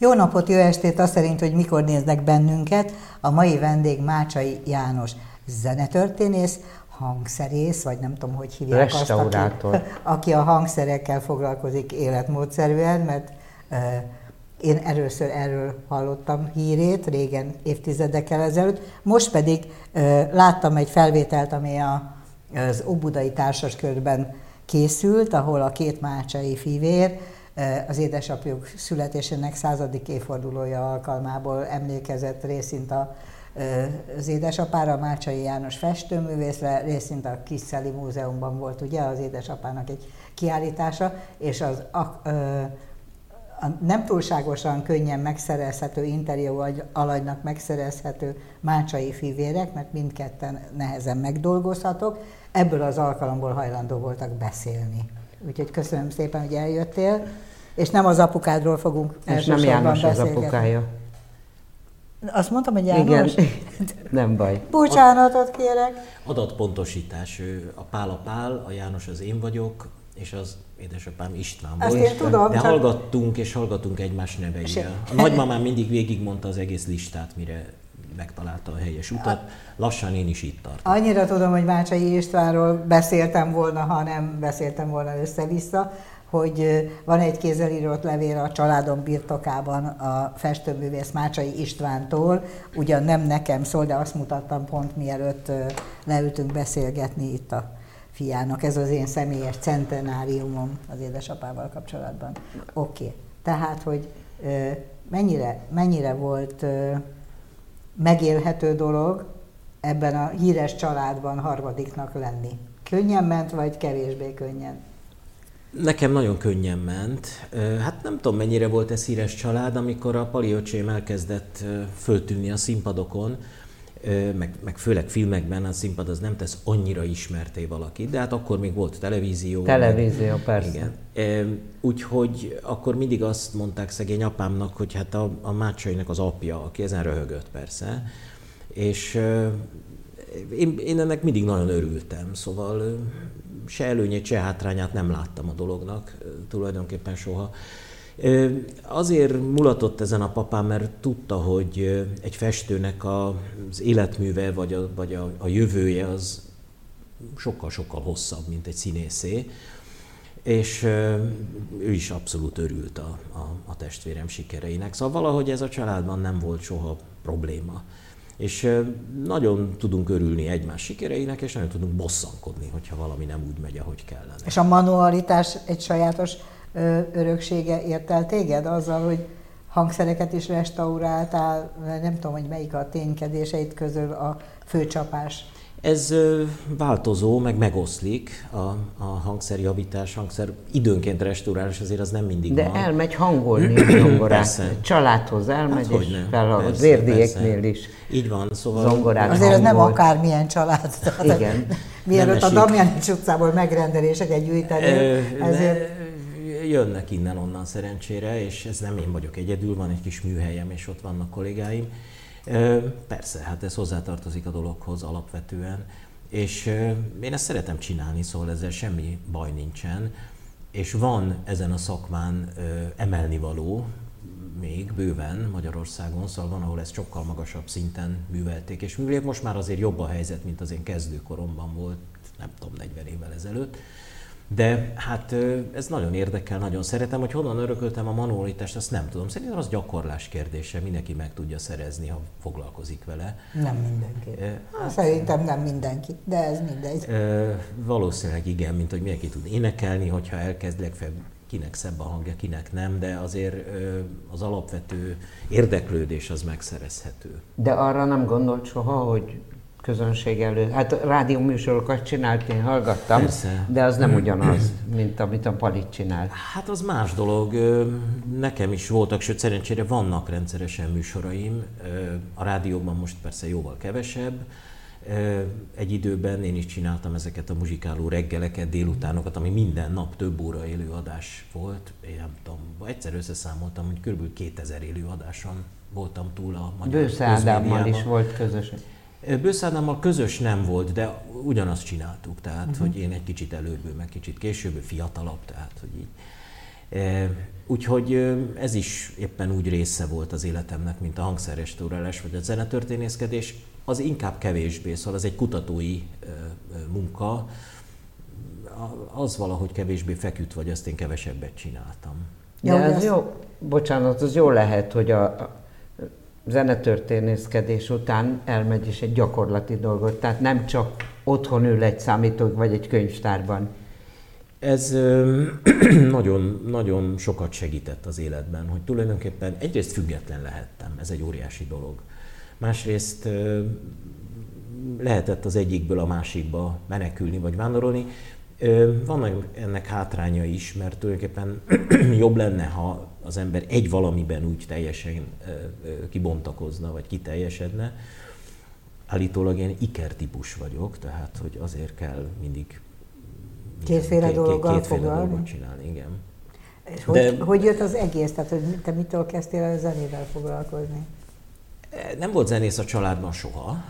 Jó napot, jó estét, azt szerint, hogy mikor néznek bennünket. A mai vendég Mácsai János zenetörténész, hangszerész, vagy nem tudom, hogy hívják azt, aki, aki a hangszerekkel foglalkozik életmódszerűen, mert uh, én először erről hallottam hírét, régen, évtizedekkel ezelőtt. Most pedig uh, láttam egy felvételt, ami a, az Óbudai Társaskörben készült, ahol a két mácsai fivér az édesapjuk születésének századik évfordulója alkalmából emlékezett részint a, az édesapára, Mácsai János festőművészre, részint a Kiszeli Múzeumban volt ugye az édesapának egy kiállítása, és az a, a, a nem túlságosan könnyen megszerezhető interjú alanynak megszerezhető mácsai fivérek, mert mindketten nehezen megdolgozhatok, ebből az alkalomból hajlandó voltak beszélni. Úgyhogy köszönöm szépen, hogy eljöttél. És nem az apukádról fogunk És nem János az apukája. Azt mondtam, hogy János? Igen, nem baj. Bocsánatot kérek. Adatpontosítás. A Pál a Pál, a János az én vagyok, és az édesapám István volt. Azt én tudom, de csak... hallgattunk, és hallgatunk egymás neveivel. A nagymamám mindig végigmondta az egész listát, mire megtalálta a helyes utat. Lassan én is itt tartom. Annyira tudom, hogy Mácsai Istvánról beszéltem volna, ha nem beszéltem volna össze-vissza hogy van egy kézzel írott levél a családom birtokában a festőművész Mácsai Istvántól, ugyan nem nekem szól, de azt mutattam pont mielőtt leültünk beszélgetni itt a fiának. Ez az én személyes centenáriumom az édesapával kapcsolatban. Oké, okay. tehát, hogy mennyire, mennyire volt megélhető dolog ebben a híres családban harmadiknak lenni? Könnyen ment, vagy kevésbé könnyen? Nekem nagyon könnyen ment. Hát nem tudom, mennyire volt ez híres család, amikor a paliócsém elkezdett föltűnni a színpadokon, meg, meg főleg filmekben a színpad az nem tesz annyira ismerté valakit, de hát akkor még volt televízió. Televízió, meg, persze. Igen. Úgyhogy akkor mindig azt mondták szegény apámnak, hogy hát a, a Mácsainak az apja, aki ezen röhögött persze, és én, én ennek mindig nagyon örültem, szóval se előnyét, se hátrányát nem láttam a dolognak tulajdonképpen soha. Azért mulatott ezen a papám, mert tudta, hogy egy festőnek az életműve vagy a, vagy a, a jövője az sokkal-sokkal hosszabb, mint egy színészé, és ő is abszolút örült a, a, a testvérem sikereinek. Szóval valahogy ez a családban nem volt soha probléma. És nagyon tudunk örülni egymás sikereinek, és nagyon tudunk bosszankodni, hogyha valami nem úgy megy, ahogy kellene. És a manualitás egy sajátos öröksége ért el téged azzal, hogy hangszereket is restauráltál, nem tudom, hogy melyik a ténykedéseit közül a főcsapás. Ez változó, meg megoszlik a, a hangszerjavítás, hangszer időnként restaurálás, azért az nem mindig De van. elmegy hangolni a zongorát. Családhoz elmegy, hát, és fel a vérdiéknél is. Így van, szóval... Zongorát Azért ez nem akármilyen család. Igen. Mielőtt a Damjanics utcából megrendeléseket gyűjtenél, ezért... Jönnek innen-onnan szerencsére, és ez nem én vagyok egyedül, van egy kis műhelyem, és ott vannak kollégáim Persze, hát ez hozzátartozik a dologhoz alapvetően, és én ezt szeretem csinálni, szóval ezzel semmi baj nincsen, és van ezen a szakmán emelnivaló, még bőven Magyarországon, szóval van, ahol ezt sokkal magasabb szinten művelték, és művelik. Most már azért jobb a helyzet, mint az én kezdőkoromban volt, nem tudom, 40 évvel ezelőtt. De hát ez nagyon érdekel, nagyon szeretem, hogy honnan örököltem a manualitást, azt nem tudom. Szerintem az gyakorlás kérdése, mindenki meg tudja szerezni, ha foglalkozik vele. Nem mindenki. Hát, Szerintem nem mindenki, de ez mindegy. Valószínűleg igen, mint hogy mindenki tud énekelni, hogyha elkezd legfeljebb kinek szebb a hangja, kinek nem, de azért az alapvető érdeklődés az megszerezhető. De arra nem gondolt soha, hogy közönség előtt. Hát rádió műsorokat csinált, én hallgattam, Persze. de az nem ugyanaz, mint amit a Palit csinál. Hát az más dolog. Nekem is voltak, sőt szerencsére vannak rendszeresen műsoraim. A rádióban most persze jóval kevesebb. Egy időben én is csináltam ezeket a muzsikáló reggeleket, délutánokat, ami minden nap több óra élőadás volt. Én nem tudom, egyszer összeszámoltam, hogy kb. 2000 élőadáson voltam túl a magyar Bősze Ádámmal is volt közös. Bőszádámmal közös nem volt, de ugyanazt csináltuk, tehát uh-huh. hogy én egy kicsit előbb, meg kicsit később, fiatalabb, tehát hogy így. Úgyhogy ez is éppen úgy része volt az életemnek, mint a hangszerrestaurálás vagy a zenetörténészkedés. Az inkább kevésbé, szóval az egy kutatói munka, az valahogy kevésbé feküdt, vagy azt én kevesebbet csináltam. De ja, ez jó, bocsánat, az jó lehet, hogy a, zenetörténészkedés után elmegy is egy gyakorlati dolgot, tehát nem csak otthon ül egy számítóg vagy egy könyvtárban. Ez nagyon, nagyon sokat segített az életben, hogy tulajdonképpen egyrészt független lehettem, ez egy óriási dolog. Másrészt lehetett az egyikből a másikba menekülni vagy vándorolni. Vannak ennek hátránya is, mert tulajdonképpen jobb lenne, ha az ember egy valamiben úgy teljesen kibontakozna, vagy kiteljesedne. Állítólag én ikertípus vagyok, tehát hogy azért kell mindig kétféle két, dologgal kétféle dolgot csinálni, igen. És De, hogy, hogy jött az egész? Tehát, hogy te mitől kezdtél el a zenével foglalkozni? Nem volt zenész a családban soha.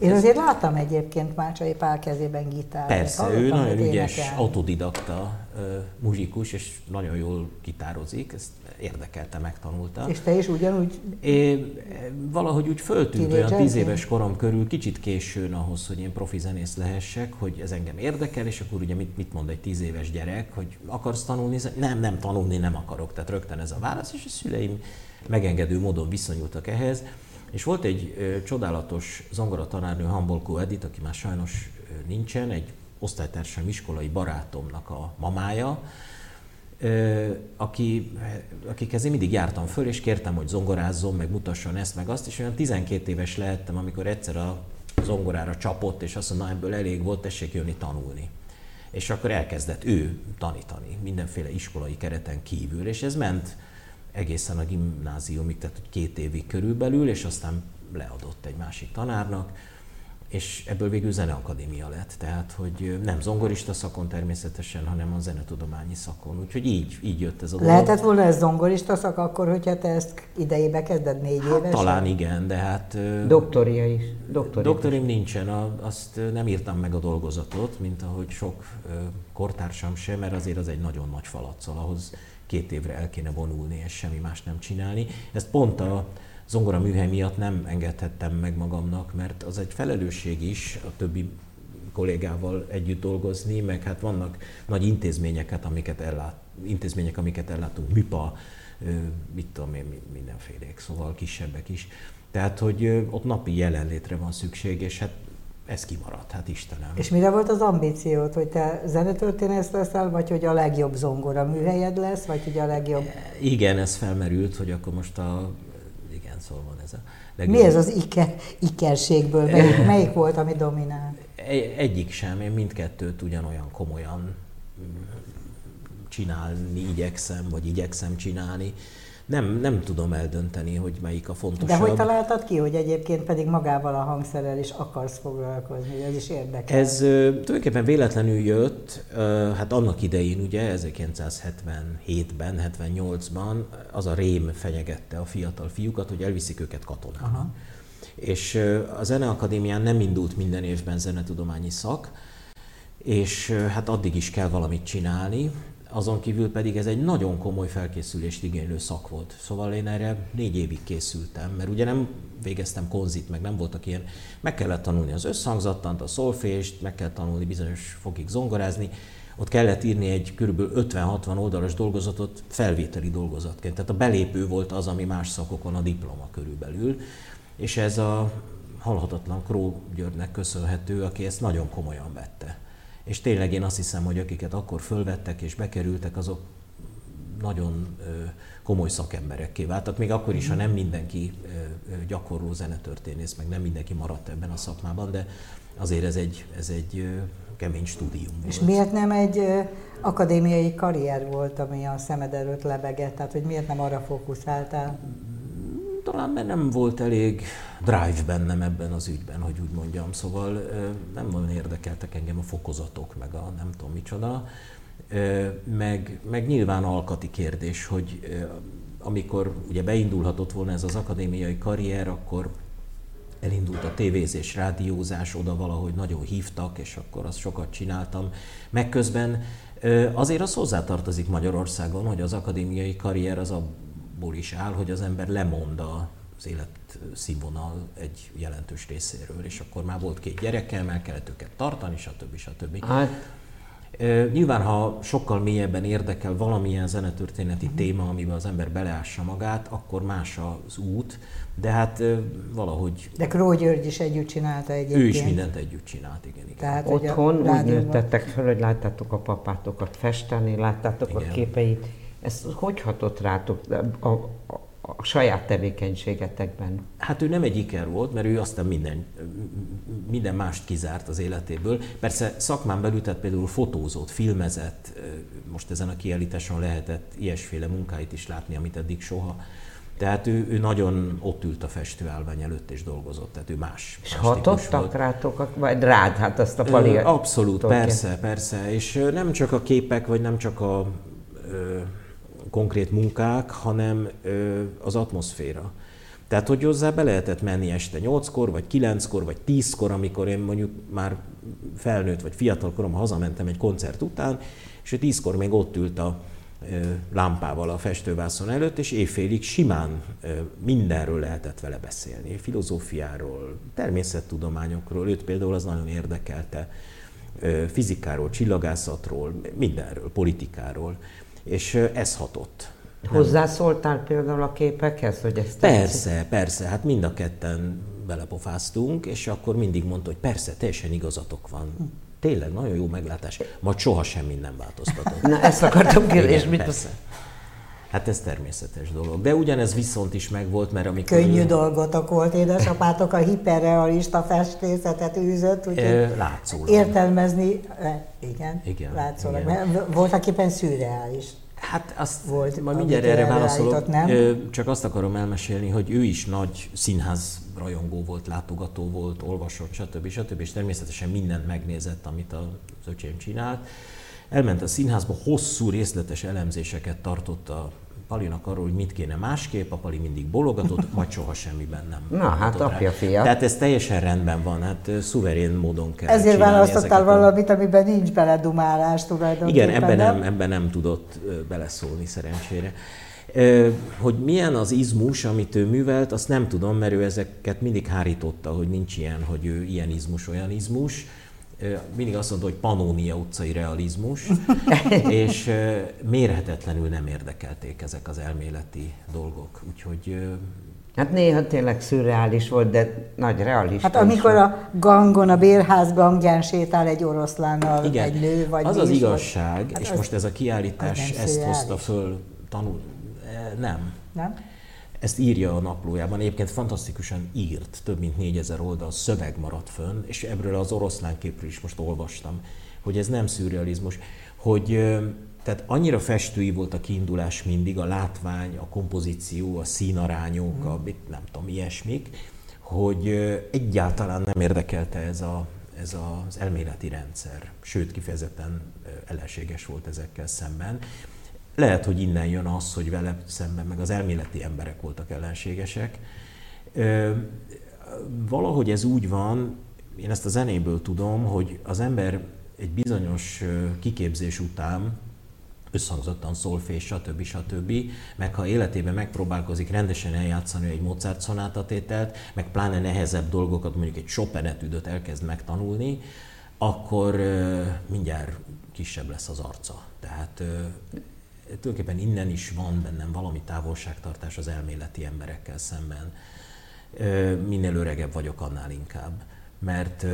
Én azért láttam egyébként Mácsai Pál kezében gitár. Persze, ő nagyon ügyes, énekelni. autodidakta uh, muzsikus, és nagyon jól gitározik, ezt érdekelte, megtanulta. És te is ugyanúgy? É, valahogy úgy föltűnt olyan tíz éves korom körül, kicsit későn ahhoz, hogy én profi zenész lehessek, hogy ez engem érdekel, és akkor ugye mit, mit mond egy tíz éves gyerek, hogy akarsz tanulni? Nem, nem tanulni nem akarok, tehát rögtön ez a válasz, és a szüleim megengedő módon viszonyultak ehhez. És volt egy ö, csodálatos zongora tanárnő, Hambolkó Edith, aki már sajnos ö, nincsen, egy osztálytársam, iskolai barátomnak a mamája, ö, aki, akikhez én mindig jártam föl, és kértem, hogy zongorázzon, meg mutasson ezt, meg azt, és olyan 12 éves lehettem, amikor egyszer a zongorára csapott, és azt mondta, ebből elég volt, tessék jönni tanulni. És akkor elkezdett ő tanítani, mindenféle iskolai kereten kívül, és ez ment egészen a gimnáziumig, tehát hogy két évig körülbelül, és aztán leadott egy másik tanárnak, és ebből végül zeneakadémia lett, tehát hogy nem zongorista szakon természetesen, hanem a zenetudományi szakon, úgyhogy így, így jött ez a dolog. Lehetett volna ez zongorista szak akkor, hogyha te ezt idejébe kezded négy hát, évesen? Talán igen, de hát... Doktoria is. Doktoria doktorim is. nincsen, azt nem írtam meg a dolgozatot, mint ahogy sok kortársam sem, mert azért az egy nagyon nagy falatszal, ahhoz két évre el kéne vonulni és semmi más nem csinálni. Ezt pont a zongora műhely miatt nem engedhettem meg magamnak, mert az egy felelősség is a többi kollégával együtt dolgozni, meg hát vannak nagy intézményeket, amiket ellát, intézmények, amiket ellátunk, MIPA, mit tudom én, mindenfélék, szóval kisebbek is. Tehát, hogy ott napi jelenlétre van szükség, és hát ez kimaradt, hát Istenem. És mire volt az ambíciót, hogy te zenetörténész leszel, vagy hogy a legjobb zongora műhelyed lesz, vagy hogy a legjobb... Igen, ez felmerült, hogy akkor most a... Igen, szóval van ez a legjobb... Mi ez az iker, ikerségből? Melyik, melyik volt, ami dominál? Egyik sem, én mindkettőt ugyanolyan komolyan csinálni igyekszem, vagy igyekszem csinálni nem, nem tudom eldönteni, hogy melyik a fontosabb. De hogy találtad ki, hogy egyébként pedig magával a hangszerrel is akarsz foglalkozni? Ez is érdekel. Ez tulajdonképpen véletlenül jött, hát annak idején ugye 1977-ben, 78-ban az a rém fenyegette a fiatal fiúkat, hogy elviszik őket katonának. Aha. És a Zeneakadémián nem indult minden évben zenetudományi szak, és hát addig is kell valamit csinálni, azon kívül pedig ez egy nagyon komoly felkészülést igénylő szak volt. Szóval én erre négy évig készültem, mert ugye nem végeztem konzit, meg nem voltak ilyen, meg kellett tanulni az összhangzattant, a szolfést, meg kell tanulni bizonyos fokig zongorázni, ott kellett írni egy kb. 50-60 oldalas dolgozatot felvételi dolgozatként. Tehát a belépő volt az, ami más szakokon a diploma körülbelül, és ez a halhatatlan Kró Györgynek köszönhető, aki ezt nagyon komolyan vette és tényleg én azt hiszem, hogy akiket akkor fölvettek és bekerültek, azok nagyon komoly szakemberekké váltak, még akkor is, ha nem mindenki gyakorló zenetörténész, meg nem mindenki maradt ebben a szakmában, de azért ez egy, ez egy kemény stúdium És volt. miért nem egy akadémiai karrier volt, ami a szemed előtt lebegett? Tehát, hogy miért nem arra fókuszáltál? Talán mert nem volt elég drive bennem ebben az ügyben, hogy úgy mondjam, szóval nem nagyon érdekeltek engem a fokozatok, meg a nem tudom micsoda, meg, meg nyilván alkati kérdés, hogy amikor ugye beindulhatott volna ez az akadémiai karrier, akkor elindult a tévézés, rádiózás, oda valahogy nagyon hívtak, és akkor azt sokat csináltam. Meg közben Azért az hozzátartozik Magyarországon, hogy az akadémiai karrier az abból is áll, hogy az ember lemond az életszínvonal egy jelentős részéről, és akkor már volt két gyereke, meg kellett őket tartani, stb. stb. Hát Nyilván, ha sokkal mélyebben érdekel valamilyen zenetörténeti uh-huh. téma, amiben az ember beleássa magát, akkor más az út, de hát valahogy... De Kró György is együtt csinálta egyébként. Ő is mindent együtt csinált, igen. igen. Tehát, Otthon úgy nőttettek fel, hogy láttátok a papátokat festeni, láttátok igen. a képeit. Ez hogy hatott rátok? A, a, a saját tevékenységetekben? Hát ő nem egy iker volt, mert ő aztán minden, minden mást kizárt az életéből. Persze szakmán belül, tehát például fotózott, filmezett, most ezen a kiállításon lehetett ilyesféle munkáit is látni, amit eddig soha. Tehát ő, ő nagyon ott ült a festőállvány előtt és dolgozott, tehát ő más. És hatottak rátok, vagy rád, hát azt a pali... Abszolút, persze, persze. És nem csak a képek, vagy nem csak a konkrét munkák, hanem az atmoszféra. Tehát, hogy hozzá be lehetett menni este 8-kor, vagy 9-kor, vagy 10-kor, amikor én mondjuk már felnőtt, vagy fiatal korom hazamentem egy koncert után, és 10-kor még ott ült a lámpával a festővászon előtt, és évfélig simán mindenről lehetett vele beszélni. Filozófiáról, természettudományokról, őt például az nagyon érdekelte, fizikáról, csillagászatról, mindenről, politikáról és ez hatott. Hozzászóltál például a képekhez, hogy ezt Persze, tetszik? persze, hát mind a ketten belepofáztunk, és akkor mindig mondta, hogy persze, teljesen igazatok van. Tényleg, nagyon jó meglátás. Majd soha semmi nem változtatott. Na, ezt akartam kérdezni, és mit persze. Hát ez természetes dolog. De ugyanez viszont is megvolt, mert amikor... Könnyű ő... dolgotok volt, édesapátok a hiperrealista festészetet űzött, úgyhogy látszólag. értelmezni, igen, igen látszólag. Igen. Voltak éppen szürreális. Hát azt volt, majd mindjárt erre válaszolok. Nem? Csak azt akarom elmesélni, hogy ő is nagy színház rajongó volt, látogató volt, olvasott, stb. stb. És természetesen mindent megnézett, amit az öcsém csinált. Elment a színházba, hosszú részletes elemzéseket tartott a Palinak arról, hogy mit kéne másképp, a Pali mindig bologatott, majd soha semmiben nem. Na, hát apja, fia. Tehát ez teljesen rendben van, hát szuverén módon kell Ezért választottál valamit, amiben nincs beledumálás tulajdonképpen. Igen, ebben nem, ebben nem tudott beleszólni szerencsére. Hogy milyen az izmus, amit ő művelt, azt nem tudom, mert ő ezeket mindig hárította, hogy nincs ilyen, hogy ő ilyen izmus, olyan izmus mindig azt mondta, hogy Panónia utcai realizmus, és mérhetetlenül nem érdekelték ezek az elméleti dolgok. Úgyhogy Hát néha tényleg szürreális volt, de nagy realista Hát amikor a gangon, a bérház gangján sétál egy oroszlánnal Igen, egy nő, vagy az az igazság, hát és az, most ez a kiállítás ezt hozta föl tanul... Nem. Nem? Ezt írja a naplójában, egyébként fantasztikusan írt, több mint négyezer oldal szöveg maradt fönn, és ebből az oroszlán képről is most olvastam, hogy ez nem szürrealizmus, hogy tehát annyira festői volt a kiindulás mindig, a látvány, a kompozíció, a színarányok, a nem tudom, ilyesmik, hogy egyáltalán nem érdekelte ez, a, ez az elméleti rendszer, sőt kifejezetten ellenséges volt ezekkel szemben. Lehet, hogy innen jön az, hogy vele szemben meg az elméleti emberek voltak ellenségesek. Valahogy ez úgy van, én ezt a zenéből tudom, hogy az ember egy bizonyos kiképzés után, összhangzottan szolfés, stb. stb. Meg ha életében megpróbálkozik rendesen eljátszani egy Mozart szonátatételt, meg pláne nehezebb dolgokat, mondjuk egy Chopin etüdöt elkezd megtanulni, akkor mindjárt kisebb lesz az arca. Tehát tulajdonképpen innen is van bennem valami távolságtartás az elméleti emberekkel szemben. Minél öregebb vagyok, annál inkább. Mert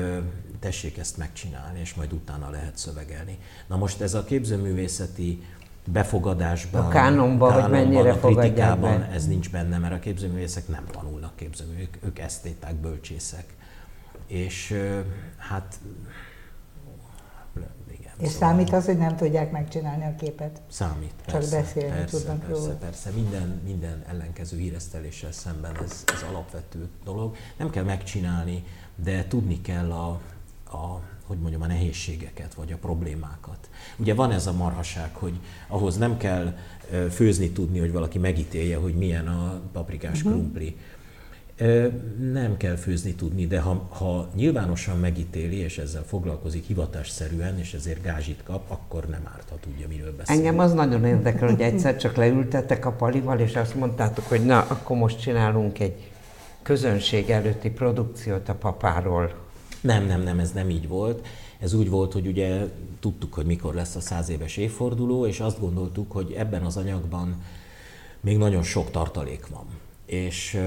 tessék ezt megcsinálni, és majd utána lehet szövegelni. Na most ez a képzőművészeti befogadásban, a kánonban, kánonban hogy mennyire a kritikában be. ez nincs benne, mert a képzőművészek nem tanulnak képzőművészek, ők esztéták, bölcsészek. És hát és szóval számít az, hogy nem tudják megcsinálni a képet? Számít, Csak persze, beszélni persze, tudnak persze, róla. Persze, minden, minden ellenkező híreszteléssel szemben ez, ez alapvető dolog. Nem kell megcsinálni, de tudni kell a, a hogy mondjam, a nehézségeket, vagy a problémákat. Ugye van ez a marhaság, hogy ahhoz nem kell főzni tudni, hogy valaki megítélje, hogy milyen a paprikás uh-huh. krumpli. Nem kell főzni tudni, de ha, ha nyilvánosan megítéli, és ezzel foglalkozik hivatásszerűen, és ezért gázsit kap, akkor nem árt, ha tudja, miről beszél. Engem az nagyon érdekel, hogy egyszer csak leültetek a palival, és azt mondtátok, hogy na, akkor most csinálunk egy közönség előtti produkciót a papáról. Nem, nem, nem, ez nem így volt. Ez úgy volt, hogy ugye tudtuk, hogy mikor lesz a száz éves évforduló, és azt gondoltuk, hogy ebben az anyagban még nagyon sok tartalék van. És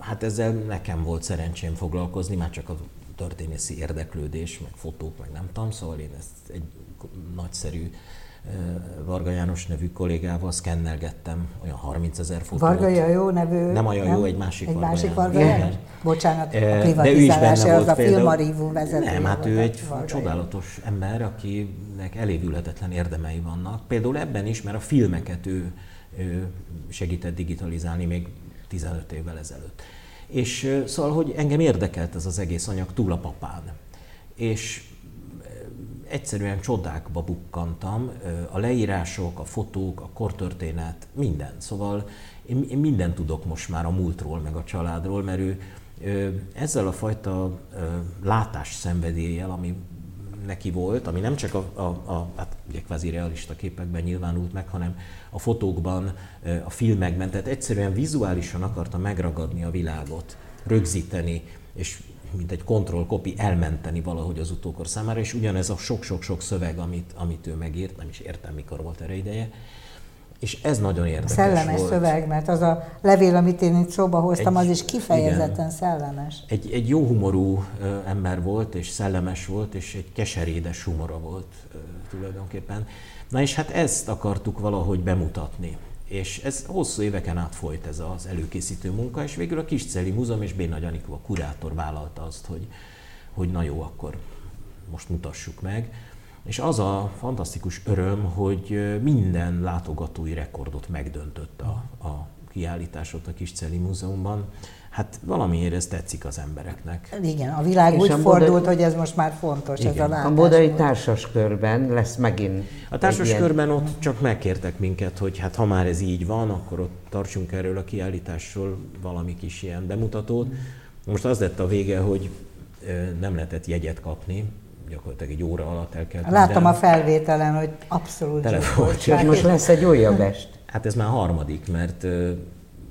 hát ezzel nekem volt szerencsém foglalkozni, már csak a történészi érdeklődés, meg fotók, meg nem tudom, szóval én ezt egy nagyszerű Varga János nevű kollégával szkennelgettem olyan 30 ezer fotót. Varga jó nevű? Nem olyan nem? jó, egy másik egy Varga másik Varga János? Bocsánat, a privatizálása, az a filmarívum vezető. Nem, hát ő egy Varga csodálatos ember, akinek elévülhetetlen érdemei vannak. Például ebben is, mert a filmeket ő, ő segített digitalizálni még 15 évvel ezelőtt. És szóval, hogy engem érdekelt ez az egész anyag túl a papán. És egyszerűen csodákba bukkantam, a leírások, a fotók, a kortörténet, minden. Szóval én, mindent tudok most már a múltról, meg a családról, mert ő ezzel a fajta látás szenvedéllyel, ami neki volt, ami nem csak a, a, a hát ugye kvázi realista képekben nyilvánult meg, hanem a fotókban, a filmekben, tehát egyszerűen vizuálisan akarta megragadni a világot, rögzíteni, és mint egy control copy elmenteni valahogy az utókor számára, és ugyanez a sok-sok-sok szöveg, amit, amit ő megírt, nem is értem, mikor volt erre ideje, és ez nagyon érdekes Szellemes volt. szöveg, mert az a levél, amit én itt szóba hoztam, egy, az is kifejezetten igen, szellemes. Egy, egy jó humorú ember volt, és szellemes volt, és egy keserédes humora volt tulajdonképpen. Na és hát ezt akartuk valahogy bemutatni. És ez hosszú éveken át folyt ez az előkészítő munka, és végül a Kisceli Múzeum és Bénagy Anikó, a kurátor vállalta azt, hogy, hogy na jó, akkor most mutassuk meg. És az a fantasztikus öröm, hogy minden látogatói rekordot megdöntött a, a kiállításot a Kisceli Múzeumban. Hát valamiért ez tetszik az embereknek. Igen, a világ és úgy a fordult, Bodai... hogy ez most már fontos, Igen. ez a látás. A Bodai körben lesz megint A társaskörben ilyen... ott csak megkértek minket, hogy hát ha már ez így van, akkor ott tartsunk erről a kiállításról valami kis ilyen bemutatót. Most az lett a vége, hogy nem lehetett jegyet kapni, gyakorlatilag egy óra alatt el kell Láttam a felvételen, hogy abszolút volt. Most lesz egy újabb est. Hát ez már harmadik, mert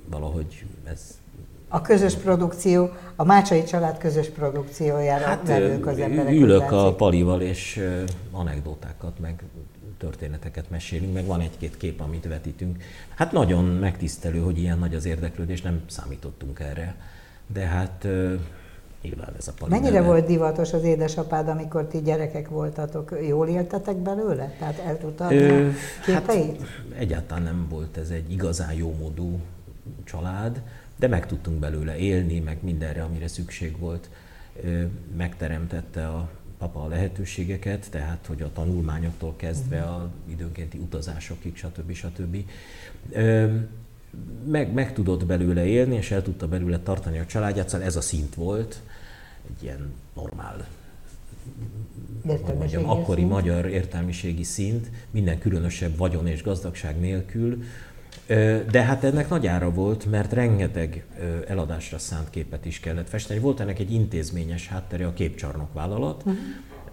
valahogy ez a közös produkció, a Mácsai család közös produkciójára hát, levők az emberek. Ülök a palival, és anekdotákat, meg történeteket mesélünk, meg van egy-két kép, amit vetítünk. Hát nagyon megtisztelő, hogy ilyen nagy az érdeklődés, nem számítottunk erre. De hát nyilván ez a pali Mennyire volt divatos az édesapád, amikor ti gyerekek voltatok? Jól éltetek belőle? Tehát el tudtad a képeit? Hát egyáltalán nem volt ez egy igazán jó módú család de meg tudtunk belőle élni, meg mindenre, amire szükség volt, megteremtette a papa a lehetőségeket, tehát hogy a tanulmányoktól kezdve a időnkénti utazásokig, stb. stb. Meg, meg tudott belőle élni, és el tudta belőle tartani a családját, szóval ez a szint volt, egy ilyen normál mondjam, akkori szint. magyar értelmiségi szint, minden különösebb vagyon és gazdagság nélkül, de hát ennek nagy ára volt, mert rengeteg eladásra szánt képet is kellett festeni. Volt ennek egy intézményes háttere, a képcsarnok vállalat, uh-huh.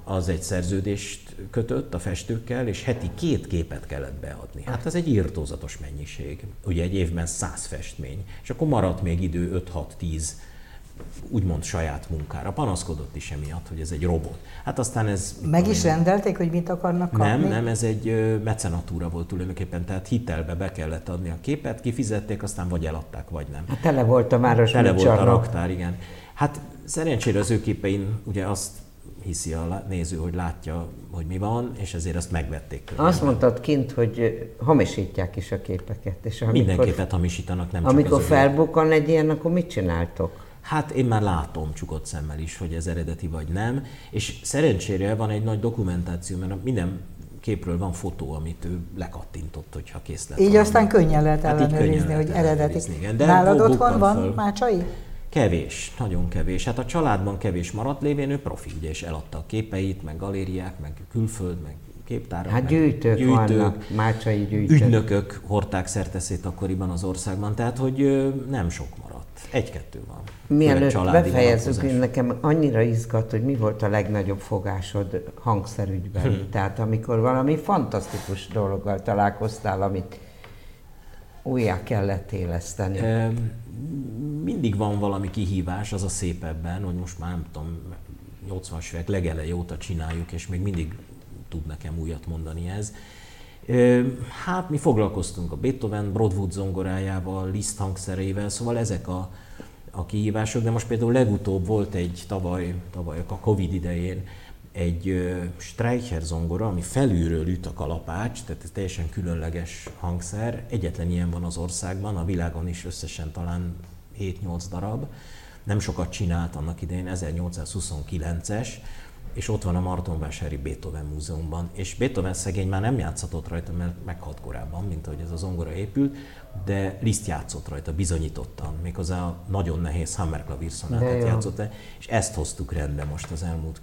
az egy szerződést kötött a festőkkel, és heti két képet kellett beadni. Hát ez egy írtózatos mennyiség. Ugye egy évben száz festmény, és akkor maradt még idő 5-6-10 úgymond saját munkára. Panaszkodott is emiatt, hogy ez egy robot. Hát aztán ez... Meg is rendelték, hogy mit akarnak kapni? Nem, nem, ez egy mecenatúra volt tulajdonképpen, tehát hitelbe be kellett adni a képet, kifizették, aztán vagy eladták, vagy nem. Hát tele volt a város Tele volt a raktár, igen. Hát szerencsére az ő képein ugye azt hiszi a néző, hogy látja, hogy mi van, és ezért azt megvették. Tőle. Azt mondtad kint, hogy hamisítják is a képeket. És amikor, Minden képet hamisítanak, nem csak Amikor felbukkan egy ilyen, akkor mit csináltok? Hát én már látom csukott szemmel is, hogy ez eredeti vagy nem, és szerencsére van egy nagy dokumentáció, mert minden képről van fotó, amit ő lekattintott, hogyha kész lett. Így valami. aztán könnyen lehet hát ellenőrizni, hogy eredeti. Igen. De Nálad otthon van föl. Mácsai? Kevés, nagyon kevés. Hát a családban kevés maradt lévén, ő profi, ugye, és eladta a képeit, meg galériák, meg külföld, meg képtárak. Hát gyűjtők, gyűjtők vannak, mácsai gyűjtők. Ügynökök hordták szerteszét akkoriban az országban, tehát hogy nem sok. Egy-kettő van. Mielőtt befejezzük, én nekem annyira izgat, hogy mi volt a legnagyobb fogásod hangszerügyben. Hmm. Tehát amikor valami fantasztikus dologgal találkoztál, amit újjá kellett éleszteni. E, mindig van valami kihívás, az a szép ebben, hogy most már nem tudom, 80-as évek legelej óta csináljuk, és még mindig tud nekem újat mondani ez. Hát mi foglalkoztunk a Beethoven Broadwood zongorájával, Liszt hangszerével, szóval ezek a, a kihívások, de most például legutóbb volt egy tavaly, tavaly a Covid idején egy Streicher zongora, ami felülről üt a kalapács, tehát ez teljesen különleges hangszer. Egyetlen ilyen van az országban, a világon is összesen talán 7-8 darab. Nem sokat csinált annak idején, 1829-es, és ott van a Martonvásári Beethoven Múzeumban. És Beethoven szegény már nem játszhatott rajta, mert meghalt korábban, mint ahogy ez a zongora épült, de Liszt játszott rajta, bizonyítottan, méghozzá a nagyon nehéz Hammerklavírszonátát játszott el, és ezt hoztuk rendbe most az elmúlt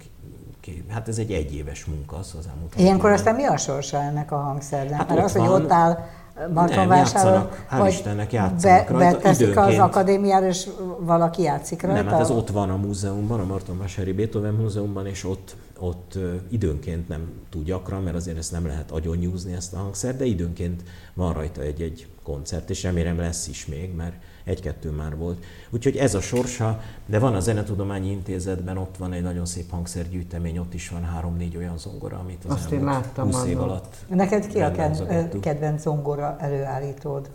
Hát ez egy egyéves munka, az az elmúlt. Ilyenkor aztán mi a sorsa ennek a hangszernek? Hát Mert az, hogy ott áll Martonvásáron, hál' Istennek játszanak be, rajta. Beteszik időnként. az akadémiára, és valaki játszik rajta? Nem, hát ez ott van a múzeumban, a Martonvásári Beethoven Múzeumban, és ott, ott időnként nem túl gyakran, mert azért ezt nem lehet agyonnyúzni ezt a hangszert, de időnként van rajta egy-egy koncert, és remélem lesz is még, mert egy-kettő már volt. Úgyhogy ez a sorsa, de van a Zenetudományi Intézetben, ott van egy nagyon szép hangszergyűjtemény, ott is van három-négy olyan zongora, amit az Azt én láttam 20 év alatt Neked ki a kedvenc zongora előállítód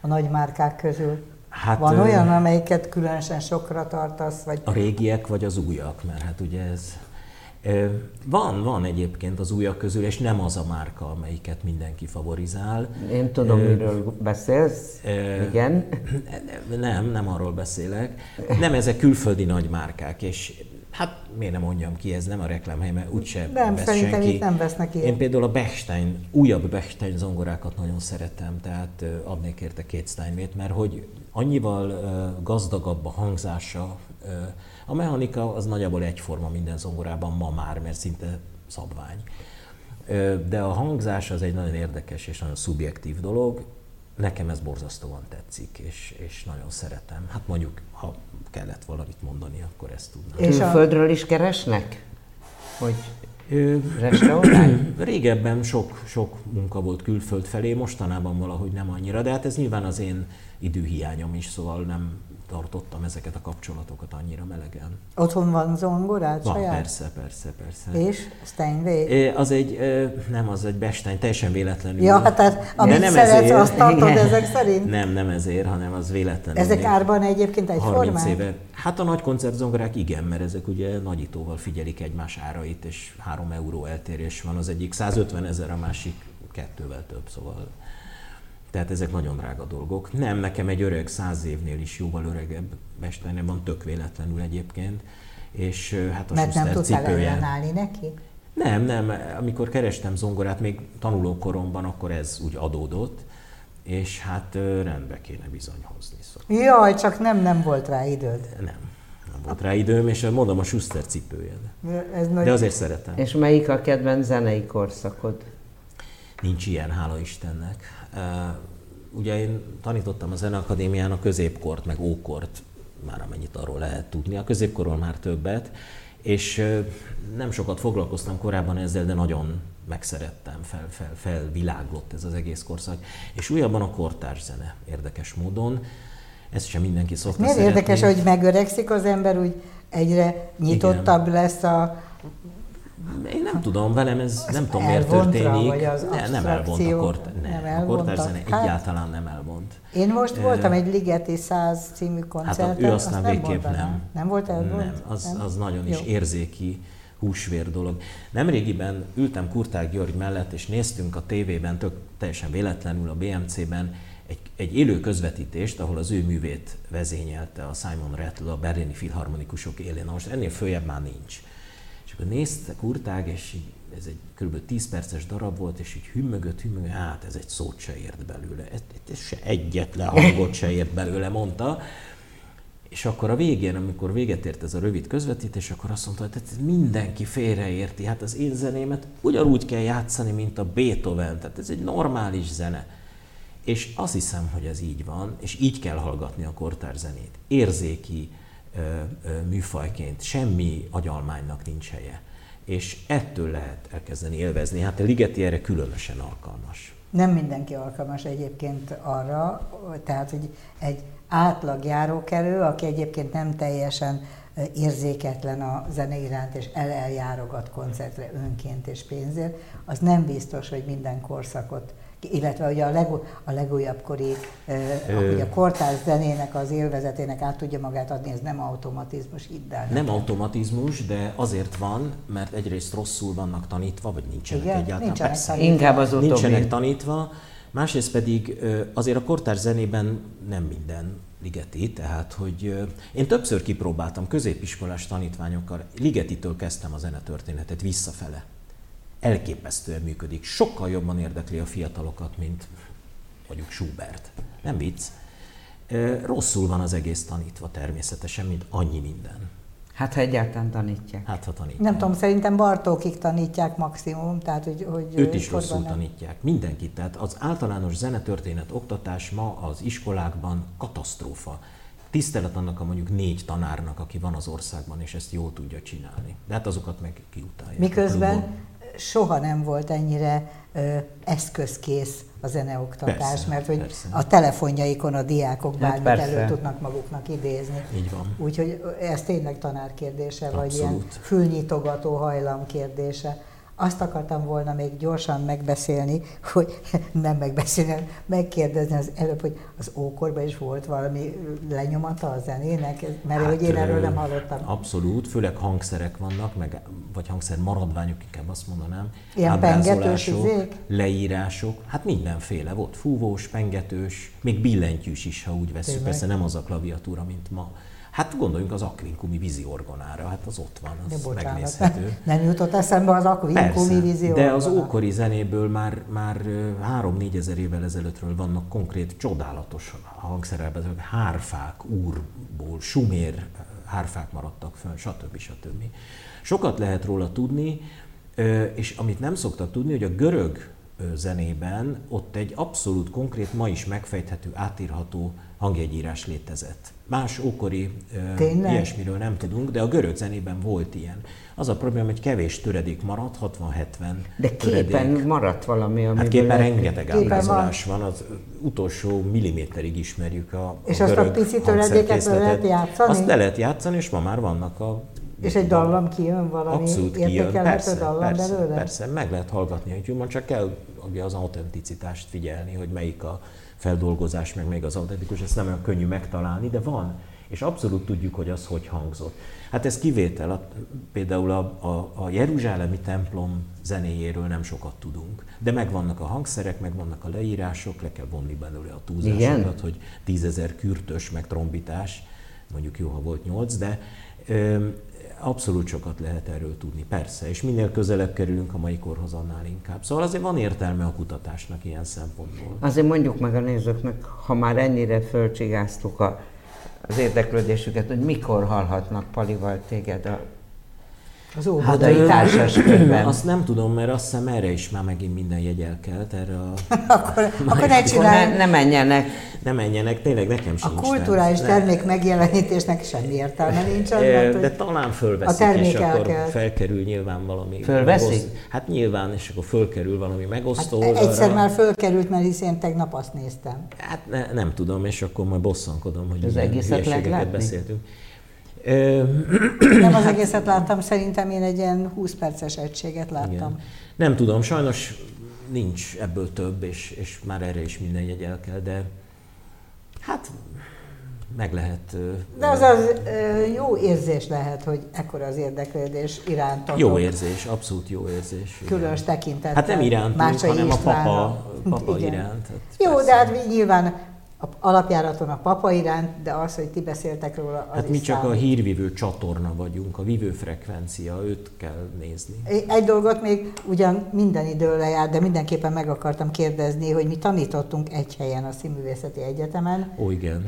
a nagy márkák közül? Hát, van olyan, amelyiket különösen sokra tartasz? Vagy... A régiek vagy az újak, mert hát ugye ez van, van egyébként az újak közül, és nem az a márka, amelyiket mindenki favorizál. Én tudom, Ö, miről beszélsz. Ö, Igen. Nem, nem arról beszélek. Nem, ezek külföldi nagy márkák, és hát miért nem mondjam ki, ez nem a reklámhely, mert úgyse Nem, vesz szerintem senki. itt nem vesznek ilyen. Én például a Bechstein, újabb Bechstein zongorákat nagyon szeretem, tehát adnék érte két Steinway-t, mert hogy annyival gazdagabb a hangzása, a mechanika az nagyjából egyforma minden zongorában ma már, mert szinte szabvány. De a hangzás az egy nagyon érdekes és nagyon szubjektív dolog. Nekem ez borzasztóan tetszik, és, és nagyon szeretem. Hát mondjuk, ha kellett valamit mondani, akkor ezt tudnám. És a földről is keresnek? Hogy Régebben sok, sok munka volt külföld felé, mostanában valahogy nem annyira, de hát ez nyilván az én időhiányom is, szóval nem, tartottam ezeket a kapcsolatokat annyira melegen. Otthon van zongorád van, saját? persze, persze, persze. És Steinway? Az egy, nem, az egy Bestein, teljesen véletlenül. Ja, hát tehát, amit nem szeretsz, ezért, azt tartod igen. ezek szerint? Nem, nem ezért, hanem az véletlenül. Ezek árban egyébként egy 30 formák? éve. Hát a nagy koncertzongorák igen, mert ezek ugye nagyítóval figyelik egymás árait, és 3 euró eltérés van. Az egyik 150 ezer, a másik kettővel több, szóval tehát ezek nagyon drága dolgok. Nem, nekem egy öreg, száz évnél is jóval öregebb mesternem van, tök véletlenül egyébként. És hát a Mert nem tudtál ellenállni neki? Nem, nem. Amikor kerestem zongorát, még tanulókoromban, akkor ez úgy adódott, és hát rendbe kéne bizony hozni. Szóval. Jaj, csak nem, nem volt rá időd. Nem, nem volt rá időm, és mondom a Schuster cipője. Ez De azért szeretem. És melyik a kedvenc zenei korszakod? Nincs ilyen, hála Istennek. Ugye én tanítottam a Zeneakadémián a középkort, meg ókort, már amennyit arról lehet tudni. A középkorról már többet, és nem sokat foglalkoztam korábban ezzel, de nagyon megszerettem, fel, fel, felviláglott ez az egész korszak. És újabban a kortárs zene érdekes módon. Ezt sem mindenki szokta Miért érdekes, hogy megöregszik az ember, úgy egyre nyitottabb Igen. lesz a én nem tudom, velem ez az nem tudom miért történik. Vagy az ne, nem elvont a, kort, ne, nem a kortárzene hát, egyáltalán nem elvont. Én most voltam egy Ligeti 100 című koncerten. Hát ő aztán azt végképp nem. Nem, nem volt elvont? Nem, az, nem? az nagyon is Jó. érzéki húsvér dolog. Nemrégiben ültem Kurták György mellett, és néztünk a tévében, tök teljesen véletlenül a BMC-ben egy, egy élő közvetítést, ahol az ő művét vezényelte a Simon Rattle, a berlini filharmonikusok élén. Na most ennél följebb már nincs. Akkor nézte Kurtág, és így, ez egy kb. 10 perces darab volt, és így hümmögött, hümmögött, hát ez egy szót se ért belőle, ez, ez se egyetlen hangot se ért belőle, mondta. És akkor a végén, amikor véget ért ez a rövid közvetítés, akkor azt mondta, hogy tehát mindenki félreérti, hát az én zenémet ugyanúgy kell játszani, mint a Beethoven, tehát ez egy normális zene. És azt hiszem, hogy ez így van, és így kell hallgatni a kortár zenét. Érzéki műfajként, semmi agyalmánynak nincs helye. És ettől lehet elkezdeni élvezni. Hát a Ligeti erre különösen alkalmas. Nem mindenki alkalmas egyébként arra, tehát hogy egy átlag járókelő, aki egyébként nem teljesen érzéketlen a zene iránt, és el eljárogat koncertre önként és pénzért, az nem biztos, hogy minden korszakot illetve ugye a, legú, a legújabb kori, eh, a kortárs zenének az élvezetének át tudja magát adni, ez nem automatizmus, hidd el. Nem automatizmus, de azért van, mert egyrészt rosszul vannak tanítva, vagy nincsenek Igen? egyáltalán. Nincsenek Persze. tanítva. Inkább az utóbbi. Nincsenek tanítva, másrészt pedig azért a kortárs zenében nem minden ligeti, tehát hogy én többször kipróbáltam középiskolás tanítványokkal, ligetitől kezdtem a zenetörténetet visszafele elképesztően működik. Sokkal jobban érdekli a fiatalokat, mint mondjuk Schubert. Nem vicc. Rosszul van az egész tanítva természetesen, mint annyi minden. Hát, ha egyáltalán tanítják. Hát, ha tanítják. Nem tudom, szerintem Bartókig tanítják maximum, tehát hogy... hogy Őt is rosszul nem... tanítják, mindenkit. Tehát az általános zenetörténet oktatás ma az iskolákban katasztrófa. Tisztelet annak a mondjuk négy tanárnak, aki van az országban, és ezt jól tudja csinálni. De hát azokat meg kiutálják. Miközben soha nem volt ennyire ö, eszközkész a zeneoktatás, persze, mert hogy persze. a telefonjaikon a diákok hát bármit hát elő tudnak maguknak idézni. Így van. Úgyhogy ez tényleg tanár kérdése, Abszolút. vagy ilyen fülnyitogató hajlam kérdése. Azt akartam volna még gyorsan megbeszélni, hogy nem megbeszélni, megkérdezni az előbb, hogy az ókorban is volt valami lenyomata a zenének, mert hát, hogy én erről nem hallottam. Abszolút, főleg hangszerek vannak, meg, vagy hangszer maradványok, inkább azt mondanám. Ilyen pengetős izék? leírások, hát mindenféle volt, fúvós, pengetős, még billentyűs is, ha úgy veszük, persze nem az a klaviatúra, mint ma Hát gondoljunk az akvinkumi víziorgonára, hát az ott van, az de bocsánat, megnézhető. Nem jutott eszembe az akvinkumi víziorgona. De az ókori zenéből már, már 3-4 ezer évvel ezelőttről vannak konkrét, csodálatos hangszerelben, hárfák úrból, sumér hárfák maradtak fönn, stb. stb. Sokat lehet róla tudni, és amit nem szoktak tudni, hogy a görög zenében ott egy abszolút konkrét, ma is megfejthető, átírható hangjegyírás létezett. Más ókori Tényleg? ilyesmiről nem tudunk, de a görög zenében volt ilyen. Az a probléma, hogy kevés töredék maradt, 60-70 De képen töredék. maradt valami, ami. Hát képen rengeteg ábrázolás van, az utolsó milliméterig ismerjük a, És a azt a pici töredéket lehet játszani? Azt le lehet játszani, és ma már vannak a és egy dallam kijön valami Abszolút kijön, persze, dallam persze, belőle? persze, meg lehet hallgatni a youtube csak kell az autenticitást figyelni, hogy melyik a feldolgozás, meg még az autentikus, ezt nem olyan könnyű megtalálni, de van. És abszolút tudjuk, hogy az hogy hangzott. Hát ez kivétel, a, például a, a, a Jeruzsálemi templom zenéjéről nem sokat tudunk. De megvannak a hangszerek, megvannak a leírások, le kell vonni belőle a túlzásokat, Igen? hogy tízezer kürtös, meg trombitás, mondjuk jó, ha volt nyolc, de ö, abszolút sokat lehet erről tudni, persze, és minél közelebb kerülünk a mai korhoz, annál inkább. Szóval azért van értelme a kutatásnak ilyen szempontból. Azért mondjuk meg a nézőknek, ha már ennyire fölcsigáztuk a, az érdeklődésüket, hogy mikor hallhatnak Palival téged a az óvodai hát, társaskönyvben. Azt nem tudom, mert azt hiszem erre is már megint minden jegy elkelt. Erre a... akkor, akkor ne csinálj. Ne, ne menjenek. Ne menjenek, tényleg nekem sincs. A kulturális nem. termék megjelenítésnek semmi értelme nincs. Mert, de talán fölveszik, a és akkor elkelt. felkerül nyilván valami. Fölveszik? Megoszt... Hát nyilván, és akkor fölkerül valami megosztó hát Egyszer már fölkerült, mert hiszen tegnap azt néztem. Hát ne, nem tudom, és akkor majd bosszankodom, hogy az egészet beszéltünk. Nem az egészet láttam, szerintem én egy ilyen 20 perces egységet láttam. Igen. Nem tudom, sajnos nincs ebből több, és, és már erre is minden jegy el kell, de hát meg lehet... De az az jó érzés lehet, hogy ekkora az érdeklődés irántatok. Jó érzés, abszolút jó érzés. Különös tekintet. Hát nem irántunk, hanem a papa, papa iránt. Hát jó, persze. de hát nyilván alapjáraton a papa iránt, de az, hogy ti beszéltek róla, az Hát mi csak számít. a hírvívő csatorna vagyunk, a vívő frekvencia, őt kell nézni. Egy dolgot még ugyan minden idő lejár, de mindenképpen meg akartam kérdezni, hogy mi tanítottunk egy helyen a Színművészeti Egyetemen. Ó, igen.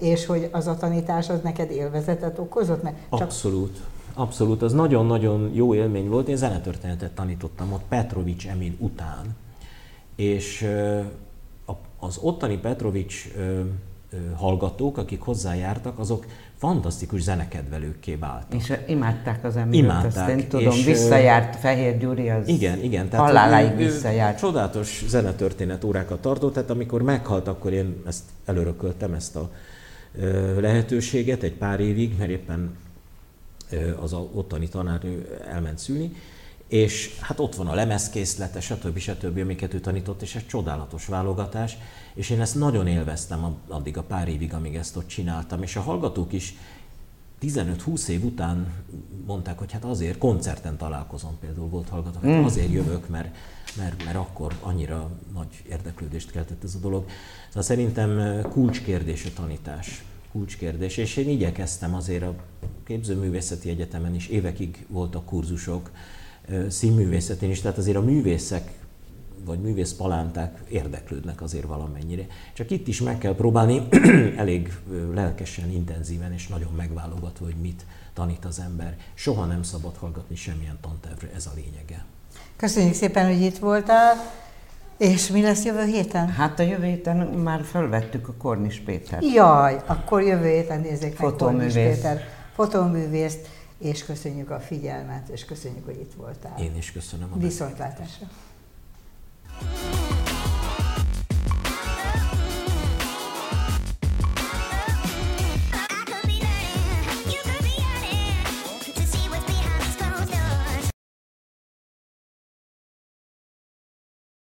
És hogy az a tanítás az neked élvezetet okozott? Mert csak... Abszolút. Abszolút, az nagyon-nagyon jó élmény volt. Én zenetörténetet tanítottam ott Petrovics Emil után, és a az ottani Petrovics ö, ö, hallgatók, akik hozzájártak, azok fantasztikus zenekedvelőkké váltak. És imádták az emlőt, imádták, azt én tudom, és, visszajárt Fehér Gyuri, az igen, igen, tehát haláláig visszajárt. Csodálatos zenetörténet órákat tartott, tehát amikor meghalt, akkor én ezt előrököltem, ezt a ö, lehetőséget egy pár évig, mert éppen az ottani tanárnő elment szülni, és hát ott van a lemezkészlete, stb. stb., amiket ő tanított, és egy csodálatos válogatás, és én ezt nagyon élveztem addig a pár évig, amíg ezt ott csináltam, és a hallgatók is 15-20 év után mondták, hogy hát azért koncerten találkozom például volt hallgatók, hát mm. azért jövök, mert, mert, mert akkor annyira nagy érdeklődést keltett ez a dolog. Szóval szerintem kulcskérdés a tanítás. Kulcskérdés, és én igyekeztem azért a képzőművészeti egyetemen is, évekig voltak kurzusok, színművészetén is, tehát azért a művészek vagy művész palánták érdeklődnek azért valamennyire. Csak itt is meg kell próbálni elég lelkesen, intenzíven és nagyon megválogatva, hogy mit tanít az ember. Soha nem szabad hallgatni semmilyen tantervre, ez a lényege. Köszönjük szépen, hogy itt voltál. És mi lesz jövő héten? Hát a jövő héten már felvettük a Kornis Péter. Jaj, akkor jövő héten nézzék meg Kornis Péter fotóművészt és köszönjük a figyelmet, és köszönjük, hogy itt voltál. Én is köszönöm. A Viszontlátásra! Beszélgetést.